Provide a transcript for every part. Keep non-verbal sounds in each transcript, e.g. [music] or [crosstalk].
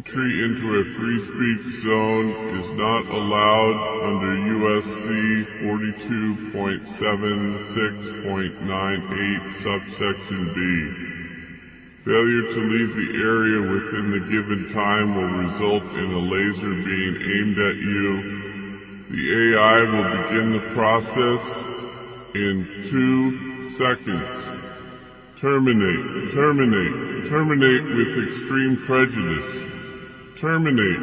Entry into a free speech zone is not allowed under USC 42.76.98 subsection B. Failure to leave the area within the given time will result in a laser being aimed at you. The AI will begin the process in two seconds. Terminate, terminate, terminate with extreme prejudice. Terminate.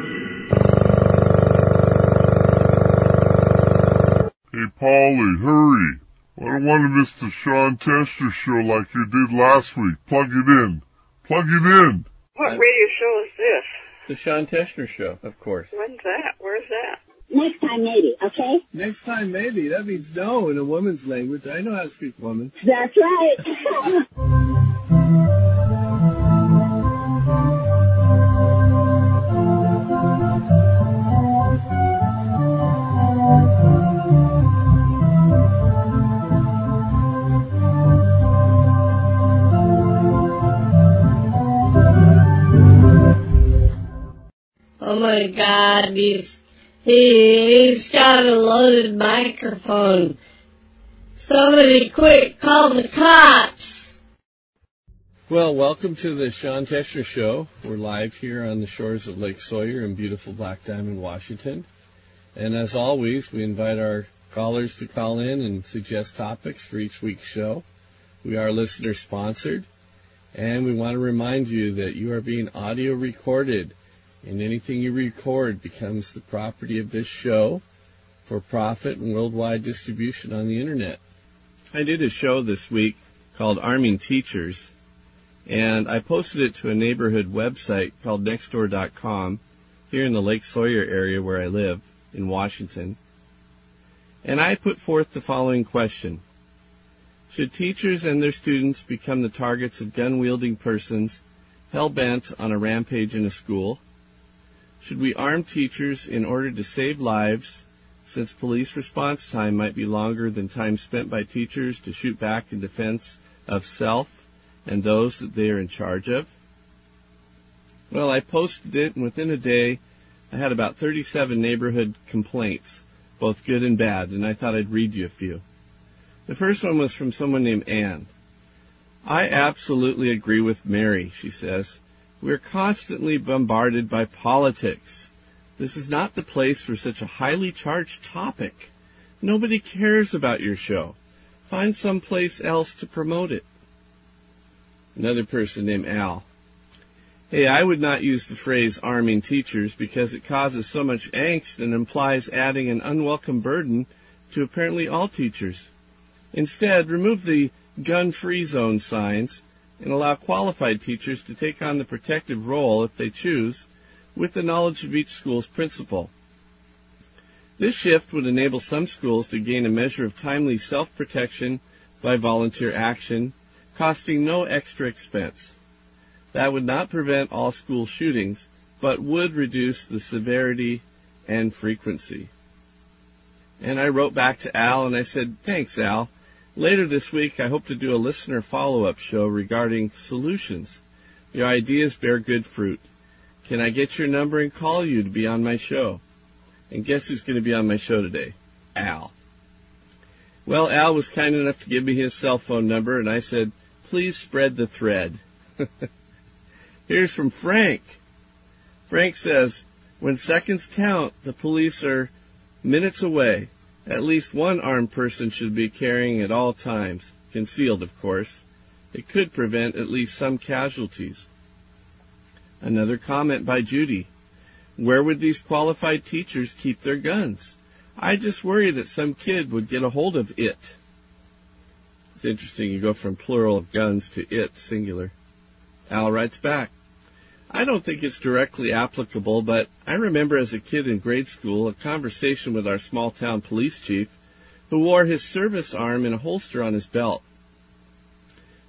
Hey Polly, hurry. I don't want to miss the Sean Tester show like you did last week. Plug it in. Plug it in. What radio show is this? The Sean Tester Show, of course. When's that? Where's that? Next time maybe, okay? Next time, maybe. That means no in a woman's language. I know how to speak woman. That's right. [laughs] Oh my god, he's, he, he's got a loaded microphone. Somebody quick, call the cops! Well, welcome to the Sean Tester Show. We're live here on the shores of Lake Sawyer in beautiful Black Diamond, Washington. And as always, we invite our callers to call in and suggest topics for each week's show. We are listener sponsored, and we want to remind you that you are being audio recorded, and anything you record becomes the property of this show for profit and worldwide distribution on the internet. I did a show this week called Arming Teachers, and I posted it to a neighborhood website called nextdoor.com here in the Lake Sawyer area where I live in Washington. And I put forth the following question. Should teachers and their students become the targets of gun-wielding persons hell-bent on a rampage in a school? Should we arm teachers in order to save lives, since police response time might be longer than time spent by teachers to shoot back in defense of self and those that they are in charge of? Well, I posted it, and within a day, I had about 37 neighborhood complaints, both good and bad, and I thought I'd read you a few. The first one was from someone named Anne. I absolutely agree with Mary, she says. We're constantly bombarded by politics. This is not the place for such a highly charged topic. Nobody cares about your show. Find some place else to promote it. Another person named Al. Hey, I would not use the phrase arming teachers because it causes so much angst and implies adding an unwelcome burden to apparently all teachers. Instead, remove the gun-free zone signs and allow qualified teachers to take on the protective role if they choose with the knowledge of each school's principal. This shift would enable some schools to gain a measure of timely self-protection by volunteer action, costing no extra expense. That would not prevent all school shootings, but would reduce the severity and frequency. And I wrote back to Al and I said, thanks Al. Later this week, I hope to do a listener follow-up show regarding solutions. Your ideas bear good fruit. Can I get your number and call you to be on my show? And guess who's going to be on my show today? Al. Well, Al was kind enough to give me his cell phone number, and I said, please spread the thread. [laughs] Here's from Frank. Frank says, when seconds count, the police are minutes away. At least one armed person should be carrying at all times, concealed of course. It could prevent at least some casualties. Another comment by Judy. Where would these qualified teachers keep their guns? I just worry that some kid would get a hold of it. It's interesting you go from plural of guns to it, singular. Al writes back. I don't think it's directly applicable, but I remember as a kid in grade school a conversation with our small town police chief who wore his service arm in a holster on his belt.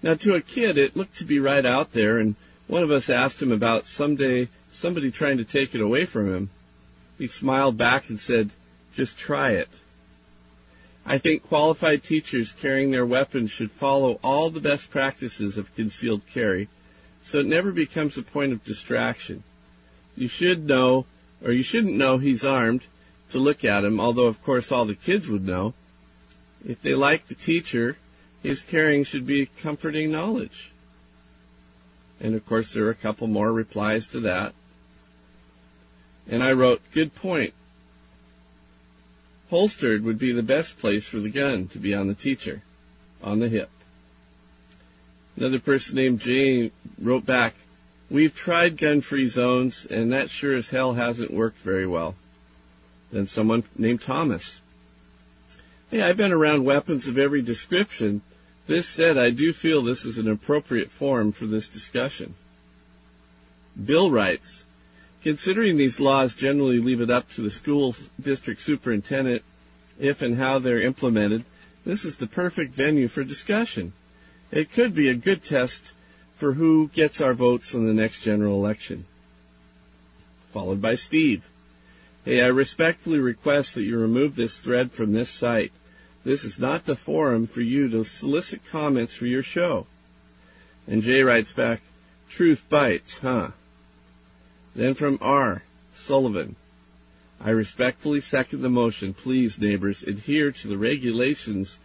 Now to a kid it looked to be right out there and one of us asked him about someday somebody trying to take it away from him. He smiled back and said, just try it. I think qualified teachers carrying their weapons should follow all the best practices of concealed carry so it never becomes a point of distraction. You should know, or you shouldn't know he's armed to look at him, although of course all the kids would know. If they like the teacher, his carrying should be comforting knowledge. And of course there are a couple more replies to that. And I wrote, good point. Holstered would be the best place for the gun to be on the teacher, on the hip. Another person named Jane wrote back, We've tried gun-free zones, and that sure as hell hasn't worked very well. Then someone named Thomas. Hey, I've been around weapons of every description. This said, I do feel this is an appropriate forum for this discussion. Bill writes, Considering these laws generally leave it up to the school district superintendent if and how they're implemented, this is the perfect venue for discussion. It could be a good test for who gets our votes in the next general election. Followed by Steve. Hey, I respectfully request that you remove this thread from this site. This is not the forum for you to solicit comments for your show. And Jay writes back, truth bites, huh? Then from R. Sullivan. I respectfully second the motion. Please, neighbors, adhere to the regulations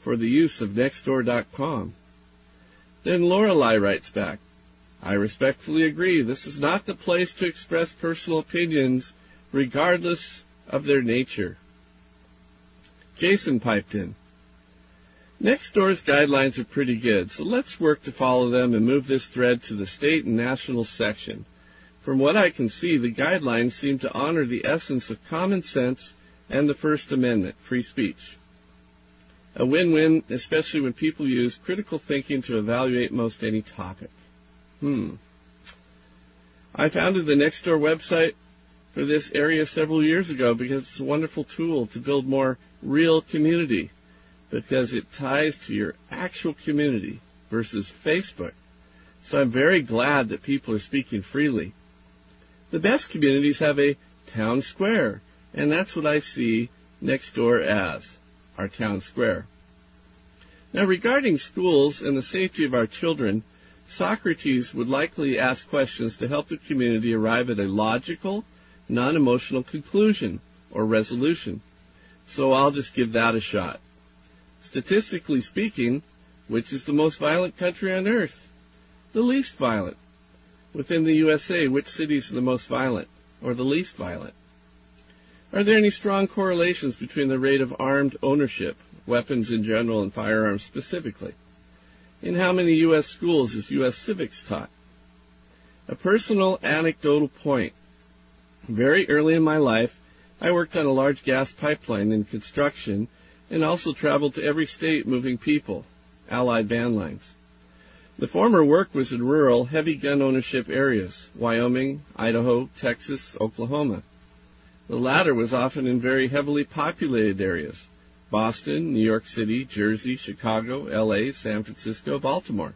for the use of Nextdoor.com. Then Lorelei writes back. I respectfully agree. This is not the place to express personal opinions, regardless of their nature. Jason piped in. Next door's guidelines are pretty good, so let's work to follow them and move this thread to the state and national section. From what I can see, the guidelines seem to honor the essence of common sense and the First Amendment, free speech. A win-win, especially when people use critical thinking to evaluate most any topic. Hmm. I founded the Nextdoor website for this area several years ago because it's a wonderful tool to build more real community because it ties to your actual community versus Facebook. So I'm very glad that people are speaking freely. The best communities have a town square, and that's what I see Nextdoor as, our town square. Now regarding schools and the safety of our children, Socrates would likely ask questions to help the community arrive at a logical, non-emotional conclusion or resolution. So I'll just give that a shot. Statistically speaking, which is the most violent country on earth? The least violent. Within the USA, which cities are the most violent or the least violent? Are there any strong correlations between the rate of armed ownership, weapons in general and firearms specifically? In how many U.S. schools is U.S. civics taught? A personal anecdotal point. Very early in my life, I worked on a large gas pipeline in construction and also traveled to every state moving people, Allied Van Lines. The former work was in rural, heavy gun ownership areas, Wyoming, Idaho, Texas, Oklahoma. The latter was often in very heavily populated areas, Boston, New York City, Jersey, Chicago, LA, San Francisco, Baltimore.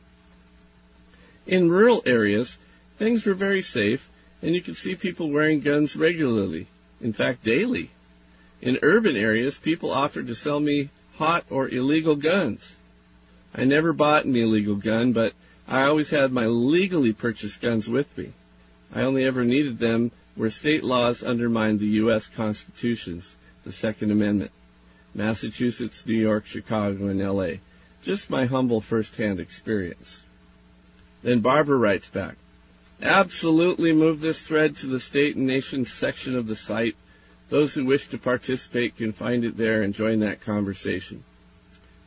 In rural areas, things were very safe, and you could see people wearing guns regularly, in fact daily. In urban areas, people offered to sell me hot or illegal guns. I never bought an illegal gun, but I always had my legally purchased guns with me. I only ever needed them where state laws undermined the U.S. constitutions, the Second Amendment. Massachusetts, New York, Chicago, and L.A. Just my humble first-hand experience. Then Barbara writes back, Absolutely move this thread to the state and nation section of the site. Those who wish to participate can find it there and join that conversation.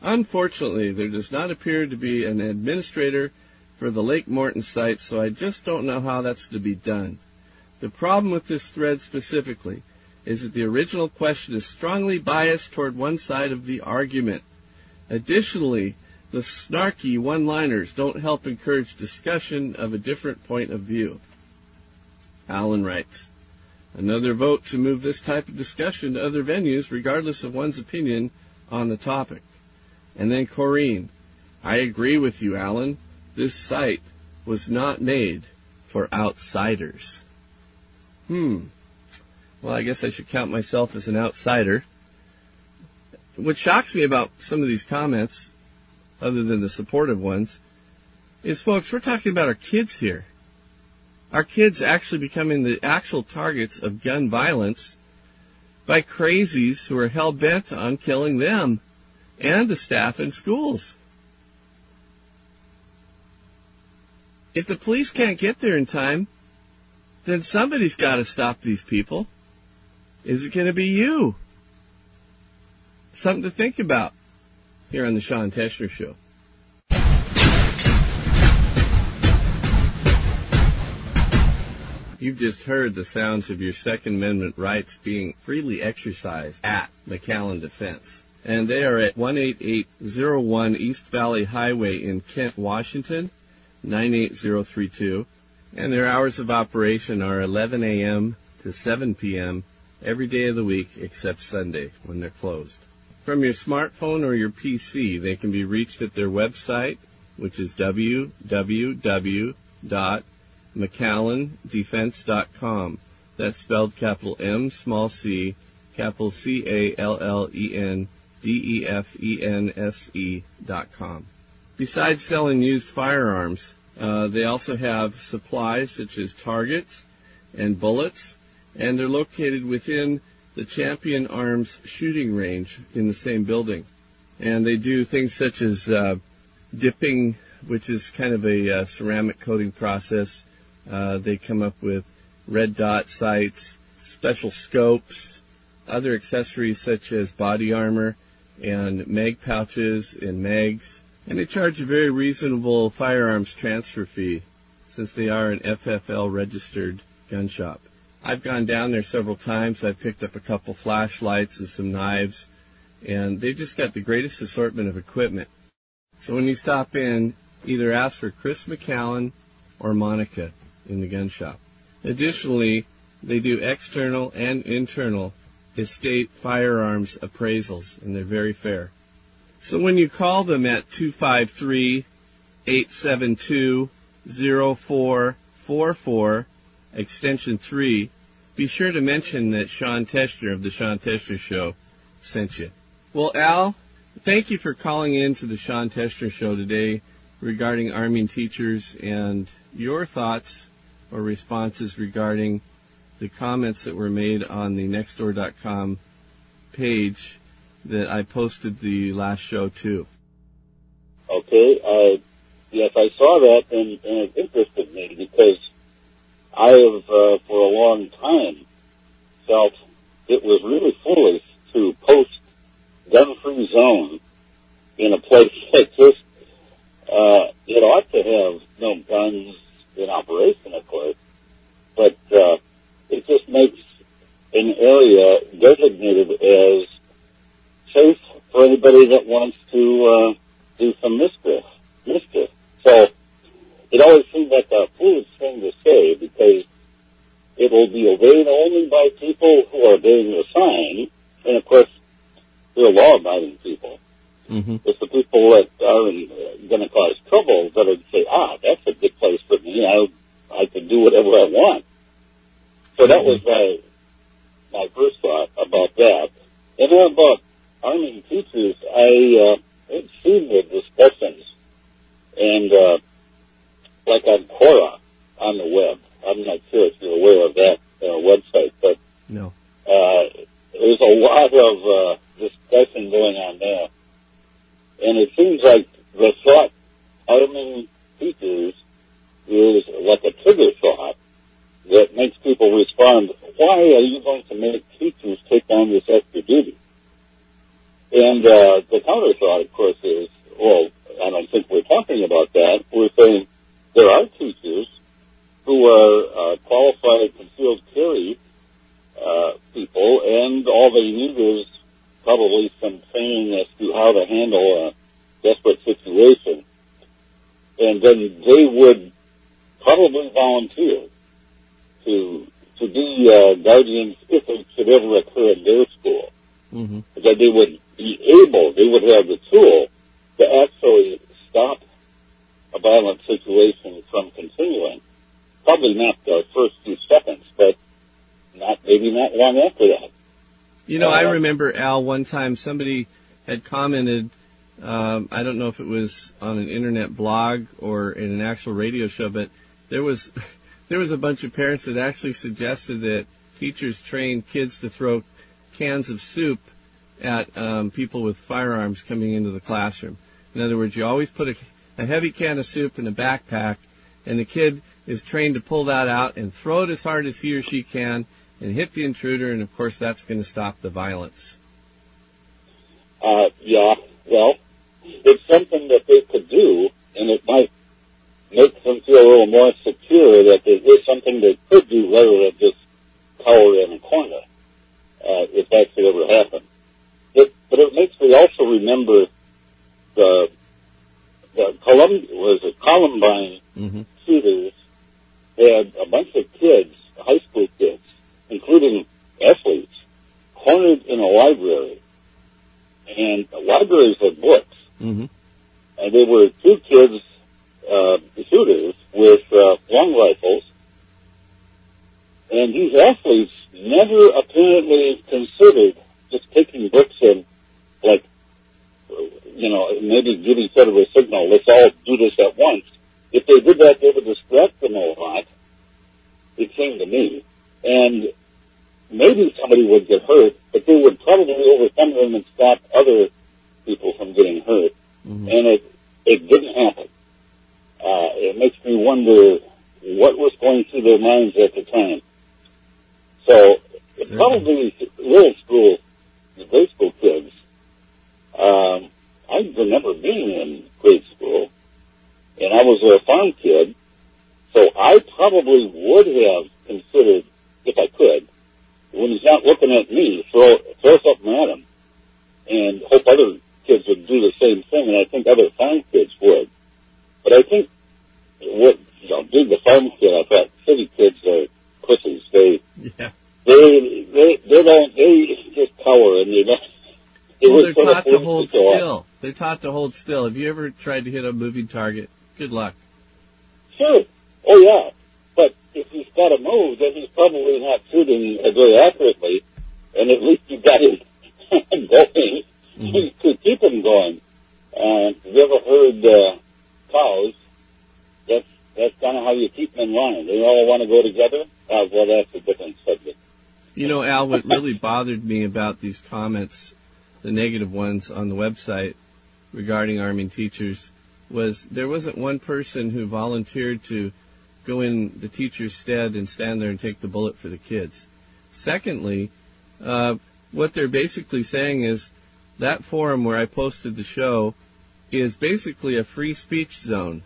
Unfortunately, there does not appear to be an administrator for the Lake Morton site, so I just don't know how that's to be done. The problem with this thread specifically is that the original question is strongly biased toward one side of the argument. Additionally, the snarky one-liners don't help encourage discussion of a different point of view. Alan writes, Another vote to move this type of discussion to other venues regardless of one's opinion on the topic. And then Corrine, I agree with you, Alan. This site was not made for outsiders. Hmm. Well, I guess I should count myself as an outsider. what shocks me about some of these comments, other than the supportive ones, is folks, we're talking about our kids here. Our kids actually becoming the actual targets of gun violence by crazies who are hell bent on killing them and the staff in schools. If the police can't get there in time, then somebody's got to stop these people. Is it going to be you? Something to think about here on the Sean Tester Show. You've just heard the sounds of your Second Amendment rights being freely exercised at McAllen Defense. And they are at 18801 East Valley Highway in Kent, Washington, 98032. And their hours of operation are 11 a.m. to 7 p.m. every day of the week except Sunday when they're closed. From your smartphone or your PC, they can be reached at their website, which is www.mcallendefense.com. That's spelled capital M, small c, capital C A L L E N D E F E N S E dot com. Besides selling used firearms, uh, they also have supplies such as targets and bullets, and they're located within the Champion Arms shooting range in the same building. And they do things such as uh, dipping, which is kind of a uh, ceramic coating process. Uh, they come up with red dot sights, special scopes, other accessories such as body armor and mag pouches and mags. And they charge a very reasonable firearms transfer fee since they are an FFL registered gun shop. I've gone down there several times. I've picked up a couple flashlights and some knives, and they've just got the greatest assortment of equipment. So when you stop in, either ask for Chris McAllen or Monica in the gun shop. Additionally, they do external and internal estate firearms appraisals, and they're very fair. So when you call them at 253 872 0444, extension 3, be sure to mention that Sean Tester of the Sean Tester Show sent you. Well, Al, thank you for calling in to the Sean Tester Show today regarding arming teachers and your thoughts or responses regarding the comments that were made on the nextdoor.com page that I posted the last show to. Okay, yes, I saw that and, and it interested me because I have, uh, for a long time, felt it was really foolish to post gun-free zone in a place [laughs] like this. Uh, it ought to have no guns in operation, of course, but uh, it just makes an area designated as safe for anybody that wants to uh, do some mischief. Mischief. So it always seemed like a foolish thing to say because it will be obeyed only by people who are obeying the sign, and of course, they're law-abiding people. Mm-hmm. It's the people that are uh, going to cause trouble that would say, ah, that's a good place for me. I, I can do whatever I want. So that was my, my first thought about that. And then about arming teachers, I, uh, had seen the discussions and, uh, like on Quora on the web. I'm not sure if you're aware of that uh, website, but No. uh, there's a lot of uh, discussion going on there, and it seems like the thought arming teachers is like a trigger thought that makes people respond. Why are you going to make teachers take on this extra duty? And uh, the counter thought, of course, is, well, I don't think we're talking about that. We're saying there are teachers who are uh, qualified concealed carry uh, people, and all they need is probably some training as to how to handle a desperate situation. And then they would probably volunteer to to be uh, guardians if it should ever occur in their school. Mm-hmm. That they would be able, they would have the tool to actually stop a violent situation from continuing. Probably not the first few seconds, but not maybe not long after that. You know, I Uh, remember Al one time somebody had commented. Um, I don't know if it was on an internet blog or in an actual radio show, but there was [laughs] there was a bunch of parents that actually suggested that teachers train kids to throw cans of soup at um, people with firearms coming into the classroom. In other words, you always put a, a heavy can of soup in a backpack, and the kid is trained to pull that out and throw it as hard as he or she can and hit the intruder, and of course that's going to stop the violence. Uh, yeah, well, it's something that they could do, and it might make them feel a little more secure that there is something they could do rather than just cower in a corner, uh, if that could ever happen. But it makes me also remember the the Colum- was it Columbine Mm-hmm. shooters had a bunch of kids, high school kids, including athletes, cornered in a library. And libraries had books. Mm-hmm. And there were two kids, uh, shooters with uh, long rifles. And these athletes never apparently considered just taking books and, like, you know, maybe give each other a signal, let's all do this at once. If they did that, they would distract them a lot, it seemed to me. And maybe somebody would get hurt, but they would probably overcome them and stop other people from getting hurt. Mhm. And it, it didn't happen. Uh, it makes me wonder what was going through their minds at the time. So, it's Certainly. probably little school, the grade school kids. Um, I remember being in grade school, and I was a farm kid, so I probably would have considered, if I could, when he's not looking at me, throw throw something at him, and hope other kids would do the same thing. And I think other farm kids would. But I think what you know, being the farm kid, I thought city kids are pussies. They Yeah. they they they don't they just cower and they don't. [laughs] They well, they're taught to hold to still. They're taught to hold still. Have you ever tried to hit a moving target? Good luck. Sure. Oh yeah. But if he's got to move, then he's probably not shooting very accurately, and at least you got him [laughs] going Mhm. to keep him going. Uh, have you ever heard uh, cows? That's that's kind of how you keep them in line. They all want to go together. Uh, well, that's a different subject. You know, Al, what really bothered me about these comments, the negative ones on the website regarding arming teachers, was there wasn't one person who volunteered to go in the teacher's stead and stand there and take the bullet for the kids. Secondly, uh, what they're basically saying is that forum where I posted the show is basically a free speech zone.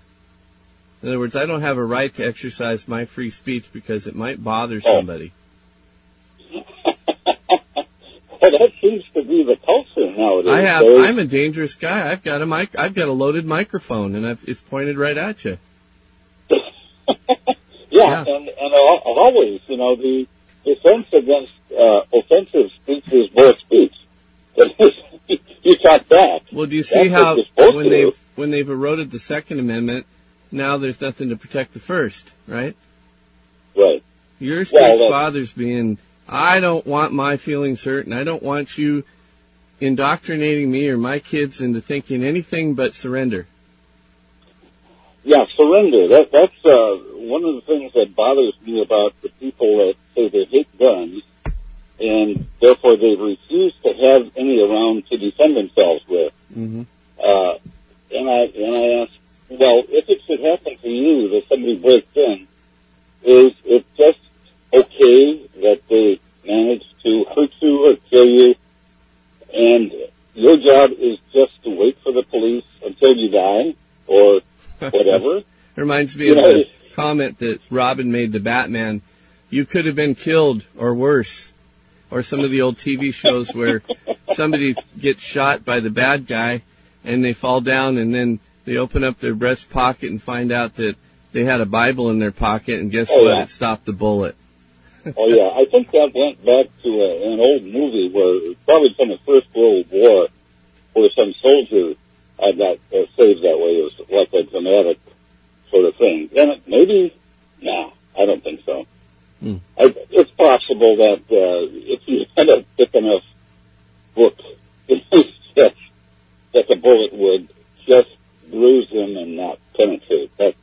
In other words, I don't have a right to exercise my free speech because it might bother somebody. [laughs] Well, that seems to be the culture nowadays. I have. I'm a dangerous guy. I've got a mic. I've got a loaded microphone, and I've, it's pointed right at you. [laughs] yeah, Yeah. and and al- always, you know, the defense against uh, offensive speech is more speech. [laughs] you talk back. Well, do you see how what you're supposed when they've do. when they've eroded the Second Amendment, now there's nothing to protect the First, right? Right. Your speech Well, that- bothers me, and I don't want my feelings hurt, and I don't want you indoctrinating me or my kids into thinking anything but surrender. Yeah, surrender. That that's uh, one of the things that bothers me about the people that say they hate guns, and therefore they refuse to have any around to defend themselves with. Mm-hmm. Uh, and I and I ask, well, if it should happen to you that somebody breaks in, is it just okay that they manage to hurt you or kill you, and your job is just to wait for the police until you die or [laughs] whatever? Reminds me You of know, the comment that Robin made to Batman. You could have been killed or worse. Or some of the old TV shows where somebody gets shot by the bad guy and they fall down and then they open up their breast pocket and find out that they had a Bible in their pocket and guess Oh, what? yeah. It stopped the bullet. Oh yeah, I think that went back to a, an old movie where probably from the First World War, where some soldier uh, got uh, saved that way. It was like a dramatic sort of thing. And it, maybe, nah, I don't think so. Mm. I, it's possible that uh, if you had a thick enough book, [laughs] that, that the bullet would just bruise them and not penetrate. But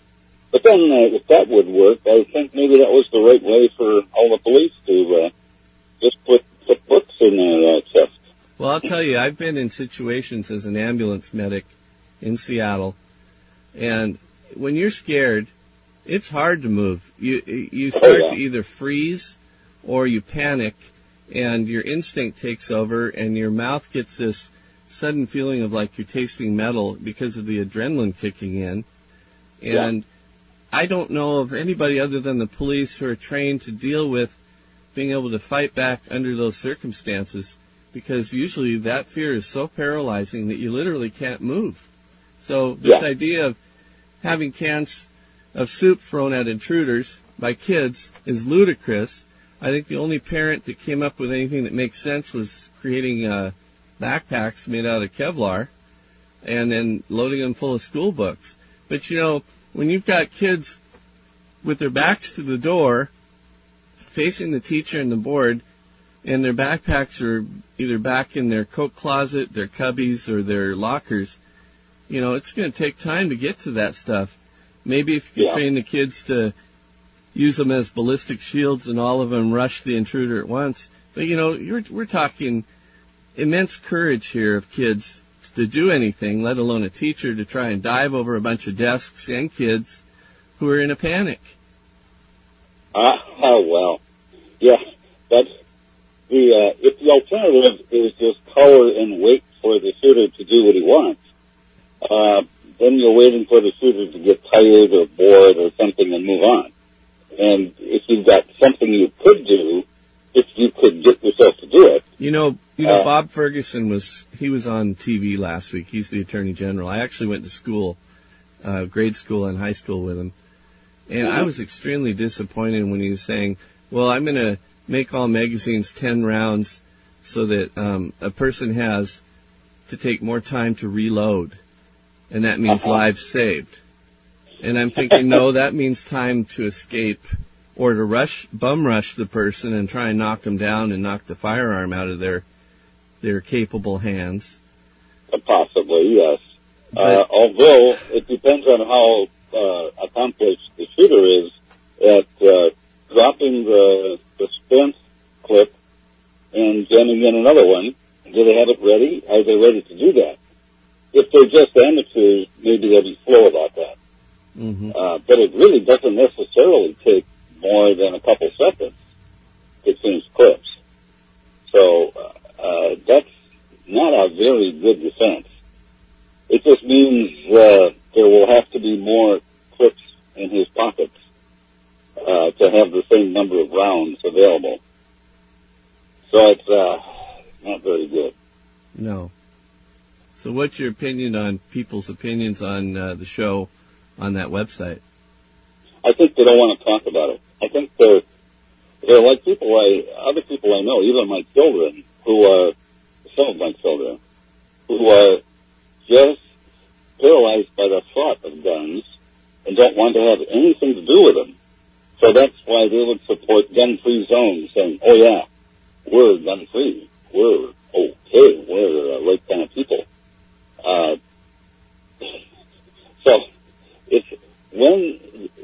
but then, uh, if that would work, I think maybe that was the right way for all the police to uh, just put put books in their uh, chest. Well, I'll tell you, I've been in situations as an ambulance medic in Seattle, and when you're scared, it's hard to move. You you oh, start yeah. to either freeze or you panic, and your instinct takes over, and your mouth gets this sudden feeling of like you're tasting metal because of the adrenaline kicking in, and I don't know of anybody other than the police who are trained to deal with being able to fight back under those circumstances because usually that fear is so paralyzing that you literally can't move. So this Yeah. idea of having cans of soup thrown at intruders by kids is ludicrous. I think the only parent that came up with anything that makes sense was creating uh, backpacks made out of Kevlar and then loading them full of school books. But you know, when you've got kids with their backs to the door, facing the teacher and the board, and their backpacks are either back in their coat closet, their cubbies, or their lockers, you know, it's going to take time to get to that stuff. Maybe if you Yeah. train the kids to use them as ballistic shields and all of them rush the intruder at once. But you know, you're, we're talking immense courage here of kids to do anything, let alone a teacher to try and dive over a bunch of desks and kids who are in a panic. Ah, oh, [laughs] well, yeah, that's the uh, if the alternative is just cower and wait for the shooter to do what he wants, uh, then you're waiting for the shooter to get tired or bored or something and move on. And if you've got something you could do, if you could get yourself to do it, You know, you know, Uh, Bob Ferguson was he was on TV last week. He's the Attorney General. I actually went to school, uh, grade school and high school with him, and I was extremely disappointed when he was saying, "Well, I'm going to make all magazines ten rounds, so that um, a person has to take more time to reload, and that means lives saved." And I'm thinking, no, that means time to escape or to rush, bum rush the person and try and knock them down and knock the firearm out of their their capable hands. uh, possibly yes. Uh, although it depends on how uh, accomplished the shooter is at uh, dropping the the spent clip and jamming in another one. Do they have it ready? Are they ready to do that? If they're just amateurs, maybe they'll be slow about that. hmm Uh, but it really doesn't necessarily take more than a couple seconds to change clips. So uh, uh, that's not a very good defense. It just means uh, there will have to be more clips in his pockets uh, to have the same number of rounds available. So it's uh, not very good. No. So, what's your opinion on people's opinions on uh, the show on that website? I think they don't want to talk about it. I think they're they're like people I other people I know, even my children, who are some of my children, who are just paralyzed by the thought of guns and don't want to have anything to do with them. So that's why they would support gun-free zones, saying, "Oh yeah, we're gun-free. We're okay. We're the right kind of people." Uh, so it's when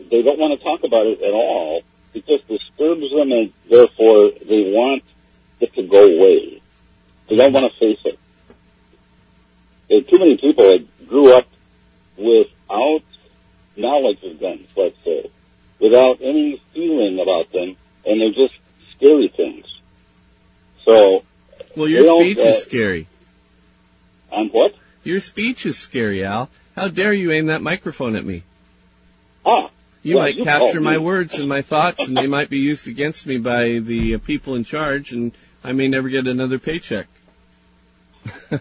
they don't want to talk about it at all, it just disturbs them and therefore they want it to go away. They don't want to face it. There are too many people that grew up without knowledge of guns, let's say, without any feeling about them, and they're just scary things. So, Well, your speech uh, is scary. on what? Your speech is scary, Al. How dare you aim that microphone at me? Ah, You Well, might you capture my words and my thoughts, and they might be used against me by the uh, people in charge, and I may never get another paycheck.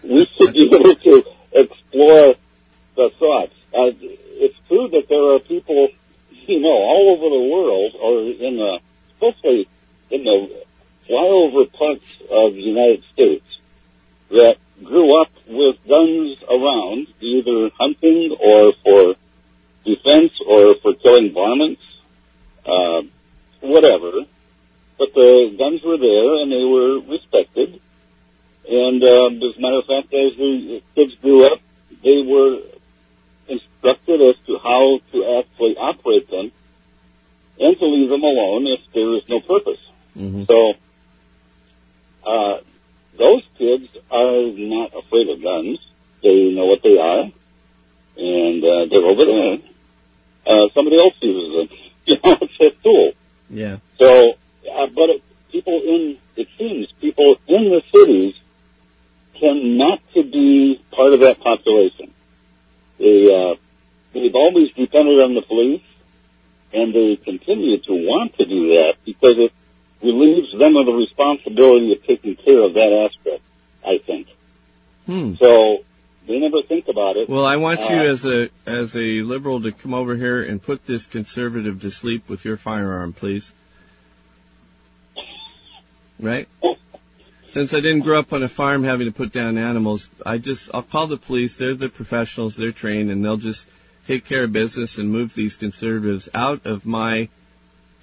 we should be able to explore the thoughts. Uh, it's true that there are people, you know, all over the world, or in the, especially in the flyover parts of the United States, that grew up with guns around, either hunting or for defense or for killing varmints, uh, whatever. But the guns were there and they were respected. And um, as a matter of fact, as the kids grew up, they were instructed as to how to actually operate them and to leave them alone if there is no purpose. Mhm. So, uh, those kids are not afraid of guns. They know what they are, and uh, they're over there. Uh, somebody else uses them. [laughs] You know, it's a tool. Yeah. So, uh, but it, people in, it seems, people in the cities tend not to be part of that population. They, uh, they've always depended on the police, and they continue to want to do that because it relieves them of the responsibility of taking care of that aspect, I think. Hmm. So, they never think about it. Well, I want you Uh, as a as a liberal to come over here and put this conservative to sleep with your firearm, please. Right? Since I didn't grow up on a farm having to put down animals, I just I'll call the police. They're the professionals. They're trained, and they'll just take care of business and move these conservatives out of my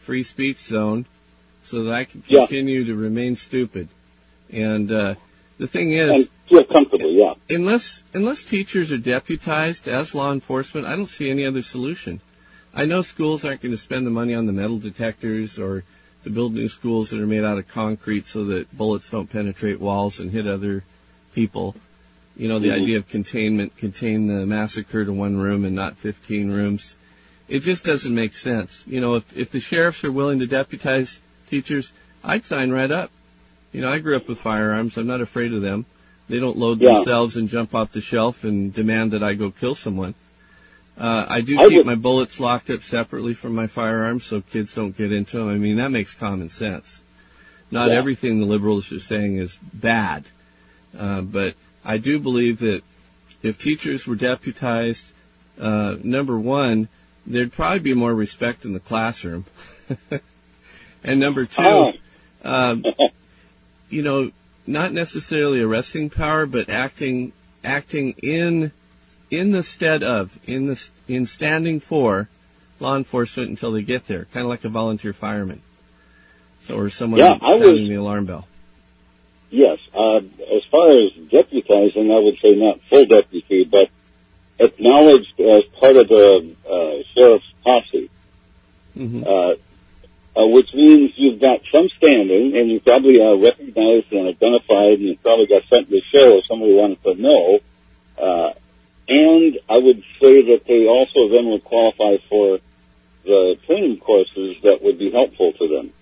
free speech zone, so that I can Yeah. continue to remain stupid. And uh, the thing is, and feel comfortable, yeah. unless unless teachers are deputized as law enforcement, I don't see any other solution. I know schools aren't going to spend the money on the metal detectors or to build new schools that are made out of concrete so that bullets don't penetrate walls and hit other people. You know, the Mhm. idea of containment, contain the massacre to one room and not 15 rooms. It just doesn't make sense. You know, if, if the sheriffs are willing to deputize teachers, I'd sign right up. You know, I grew up with firearms. I'm not afraid of them. They don't load Yeah. themselves and jump off the shelf and demand that I go kill someone. Uh, I do I keep would- my bullets locked up separately from my firearms so kids don't get into them. I mean, that makes common sense. Not Yeah. everything the liberals are saying is bad. Uh, but I do believe that if teachers were deputized, uh, number one, there'd probably be more respect in the classroom. [laughs] and number two, Oh. um, [laughs] you know, not necessarily arresting power, but acting acting in in the stead of in the in standing for law enforcement until they get there, kind of like a volunteer fireman. So, or someone Yeah, I was- the alarm bell. Yes. Uh, as far as deputizing, I would say not full deputy, but acknowledged as part of the uh, sheriff's posse, hmm uh, uh, which means you've got some standing and you probably are recognized and identified and you probably got sent to the show if somebody wanted to know. Uh, and I would say that they also then would qualify for the training courses that would be helpful to them.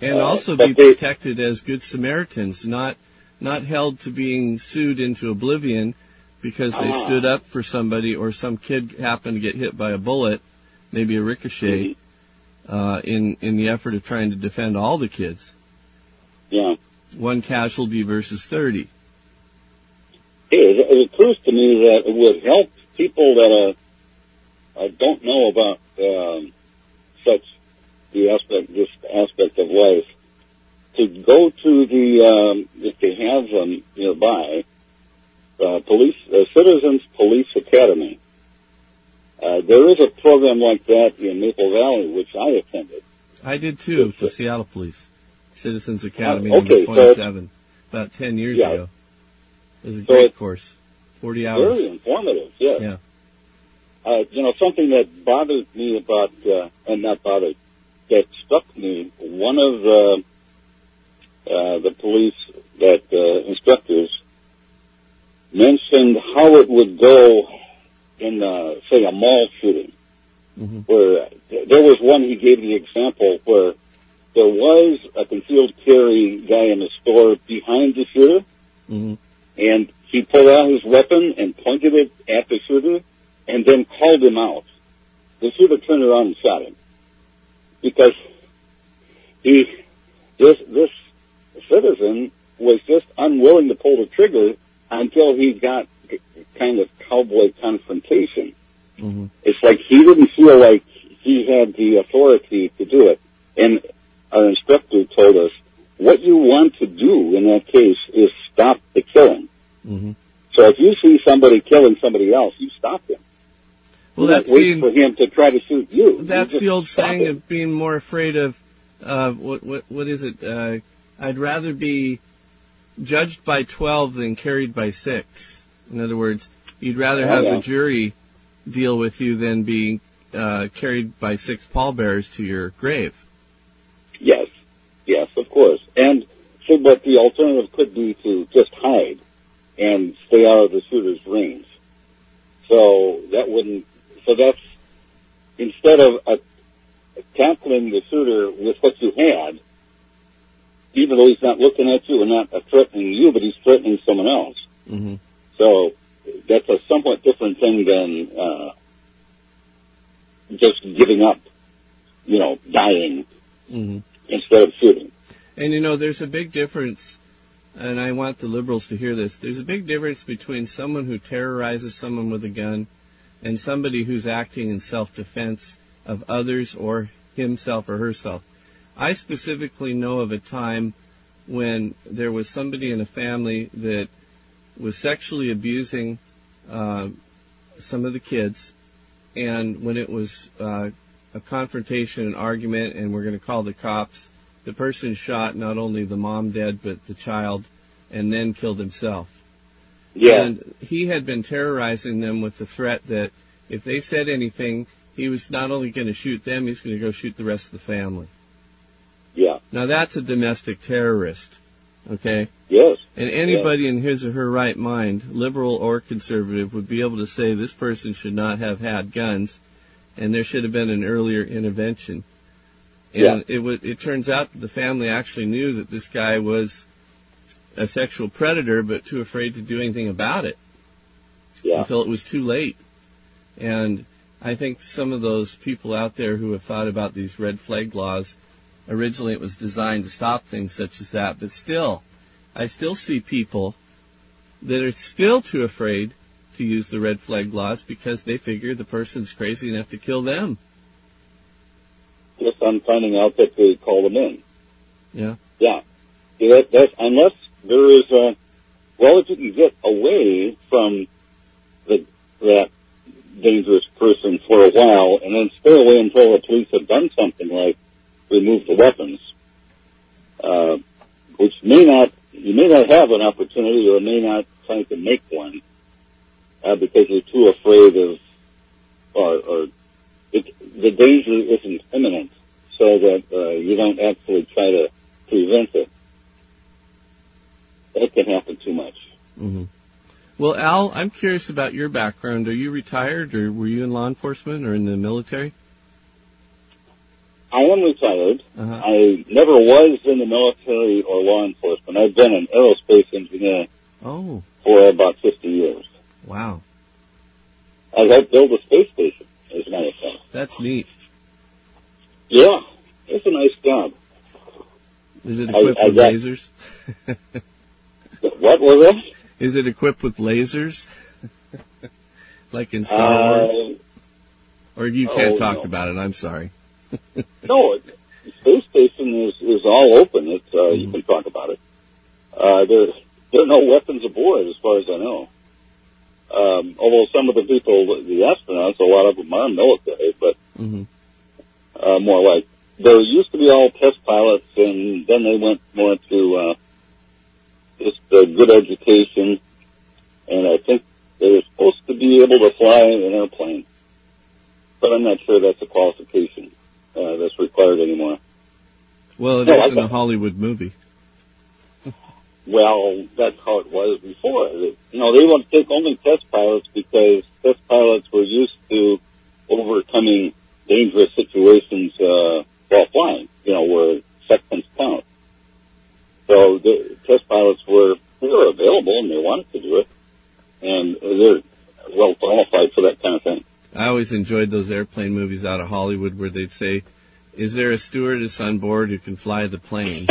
and Uh, also be they- protected as good Samaritans, not not held to being sued into oblivion because they Ah. stood up for somebody or some kid happened to get hit by a bullet, maybe a ricochet, uh, in in the effort of trying to defend all the kids. Yeah. One casualty versus thirty. It, it occurs to me that it would help people that uh, uh, don't know about um, such the aspect, this aspect of life, to go to the um, if they have them nearby, uh, police uh, Citizens Police Academy. Uh, there is a program like that in Maple Valley, which I attended. I did too with the Seattle Police, Citizens Academy Oh, okay, number so- twenty-seven, about ten years Yeah. ago. It was a So great course, forty hours. Very informative, yes. Yeah. Uh, you know, something that bothered me about, uh, and not bothered, that struck me, one of the, uh, the police that, uh, instructors mentioned how it would go in, uh, say, a mall shooting. Mhm. Where there was one, he gave the example where there was a concealed carry guy in the store behind the shooter, hmm and he pulled out his weapon and pointed it at the shooter and then called him out. The shooter turned around and shot him because he, this, this citizen was just unwilling to pull the trigger until he got kind of cowboy confrontation. hmm It's like he didn't feel like he had the authority to do it. And our instructor told us, what you want to do in that case is stop the killing. hmm So if you see somebody killing somebody else, you stop him. Well, You that's wait being for him to try to shoot you. You That's just the old saying him. of being more afraid of uh, what what what is it? Uh, I'd rather be judged by twelve than carried by six. In other words, you'd rather Oh, have a jury deal with you than being uh, carried by six pallbearers to your grave. Yes, yes, of course. And so, but the alternative could be to just hide and stay out of the shooter's range. So that wouldn't. So that's instead of uh, tackling the shooter with what you had, even though he's not looking at you and not threatening you, but he's threatening someone else. Mm-hmm. So that's a somewhat different thing than uh, just giving up, you know, dying Mm-hmm. instead of shooting. And you know, there's a big difference, and I want the liberals to hear this. There's a big difference between someone who terrorizes someone with a gun and somebody who's acting in self-defense of others or himself or herself. I specifically know of a time when there was somebody in a family that was sexually abusing uh, some of the kids, and when it was uh, a confrontation, an argument, and we're going to call the cops, the person shot not only the mom dead but the child, and then killed himself. Yeah. And he had been terrorizing them with the threat that if they said anything, he was not only going to shoot them, he's going to go shoot the rest of the family. Yeah. Now that's a domestic terrorist, okay? Yes. And anybody in his or her right mind, liberal or conservative, would be able to say this person should not have had guns, and there should have been an earlier intervention. And Yeah. it was, it turns out that the family actually knew that this guy was a sexual predator, but too afraid to do anything about it Yeah. until it was too late. And I think some of those people out there who have thought about these red flag laws, originally it was designed to stop things such as that, but still, I still see people that are still too afraid to use the red flag laws because they figure the person's crazy enough to kill them. Yes, I'm finding out that they call them in. Yeah. Yeah. That, that, unless there is a, well, if you can get away from the, that dangerous person for a while and then stay away until the police have done something like remove the weapons, uh, which may not, you may not have an opportunity or may not try to make one, uh, because you're too afraid of, or, or it, the danger isn't imminent so that, uh, you don't actually try to prevent it. That can happen too much. hmm Well, Al, I'm curious about your background. Are you retired or were you in law enforcement or in the military? I am retired. Uh-huh. I never was in the military or law enforcement. I've been an aerospace engineer Oh, for about 50 years. wow. I helped build a space station, as a matter of fact. That's neat. Yeah, it's a nice job. Is it I- equipped I with got- lasers? What was it? Is it equipped with lasers? [laughs] like in Star Wars? Uh, Or you can't oh, talk no. about it, I'm sorry. [laughs] no, it- space station is, is all open. It's, uh, you can talk about it. Uh, there, there are no weapons aboard, as far as I know. Um, although some of the people, the astronauts, a lot of them are military, but hmm uh, more like there used to be all test pilots, and then they went more to uh, just uh, good education, and I think they were supposed to be able to fly an airplane, but I'm not sure that's a qualification uh, that's required anymore. Well, it No, in a Hollywood movie. [laughs] Well, that's how it was before. You know, they want to take only test pilots because test pilots were used to overcoming dangerous situations uh, while flying. You know, where seconds count. So the test pilots were they were available and they wanted to do it, and they're well qualified for that kind of thing. I always enjoyed those airplane movies out of Hollywood where they'd say, is there a stewardess on board who can fly the plane?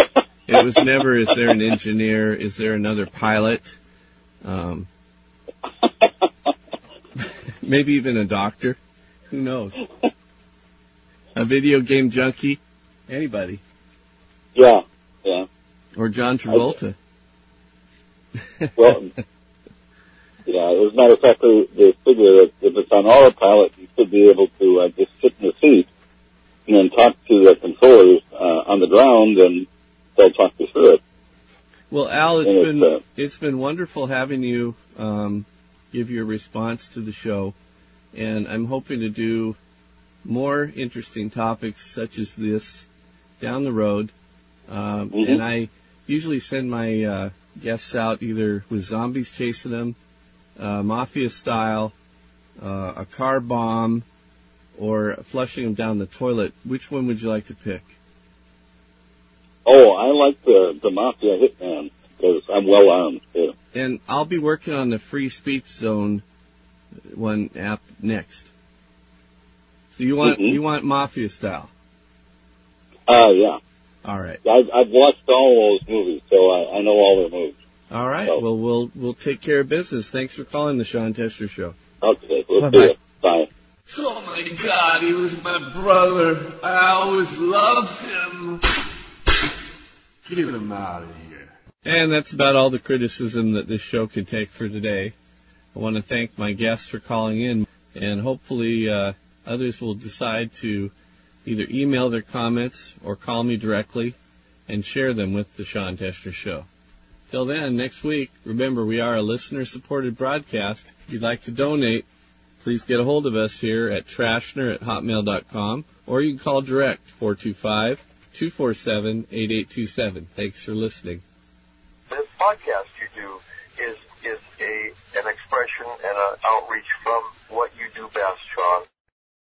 it was never, is there an engineer? Is there another pilot? Um, [laughs] maybe even a doctor. Who knows? A video game junkie? Anybody. Yeah, yeah. Or John Travolta. Well, yeah. As a matter of fact, they, they figure that if it's on autopilot, you should be able to uh, just sit in the seat and then talk to the controllers uh, on the ground, and they'll talk you through it. Well, Al, it's And it's, been uh, it's been wonderful having you um, give your response to the show. and I'm hoping to do more interesting topics such as this down the road. Um, Mhm. And I usually send my uh, guests out either with zombies chasing them, uh, mafia style, uh, a car bomb, or flushing them down the toilet. Which one would you like to pick? Oh, I like the the Mafia Hitman because I'm well armed too. And I'll be working on the free speech zone one app next. So you want Mhm. you want mafia style? Uh, yeah. All right, I've, I've watched all those movies, so I, I know all their moves. All right. Oh. Well, we'll we'll take care of business. Thanks for calling the Sean Tester Show. Okay, we'll Bye-bye. see you. Bye. Oh my God, he was my brother. I always loved him. Get him out of here. And that's about all the criticism that this show can take for today. I want to thank my guests for calling in, and hopefully uh, others will decide to either email their comments or call me directly and share them with the Sean Tester Show. Till then, next week, remember we are a listener-supported broadcast. If you'd like to donate, please get a hold of us here at trashner at hotmail.com, or you can call direct 425-247-8827. Thanks for listening. this podcast you do is is a an expression and an outreach from what you do best, Sean.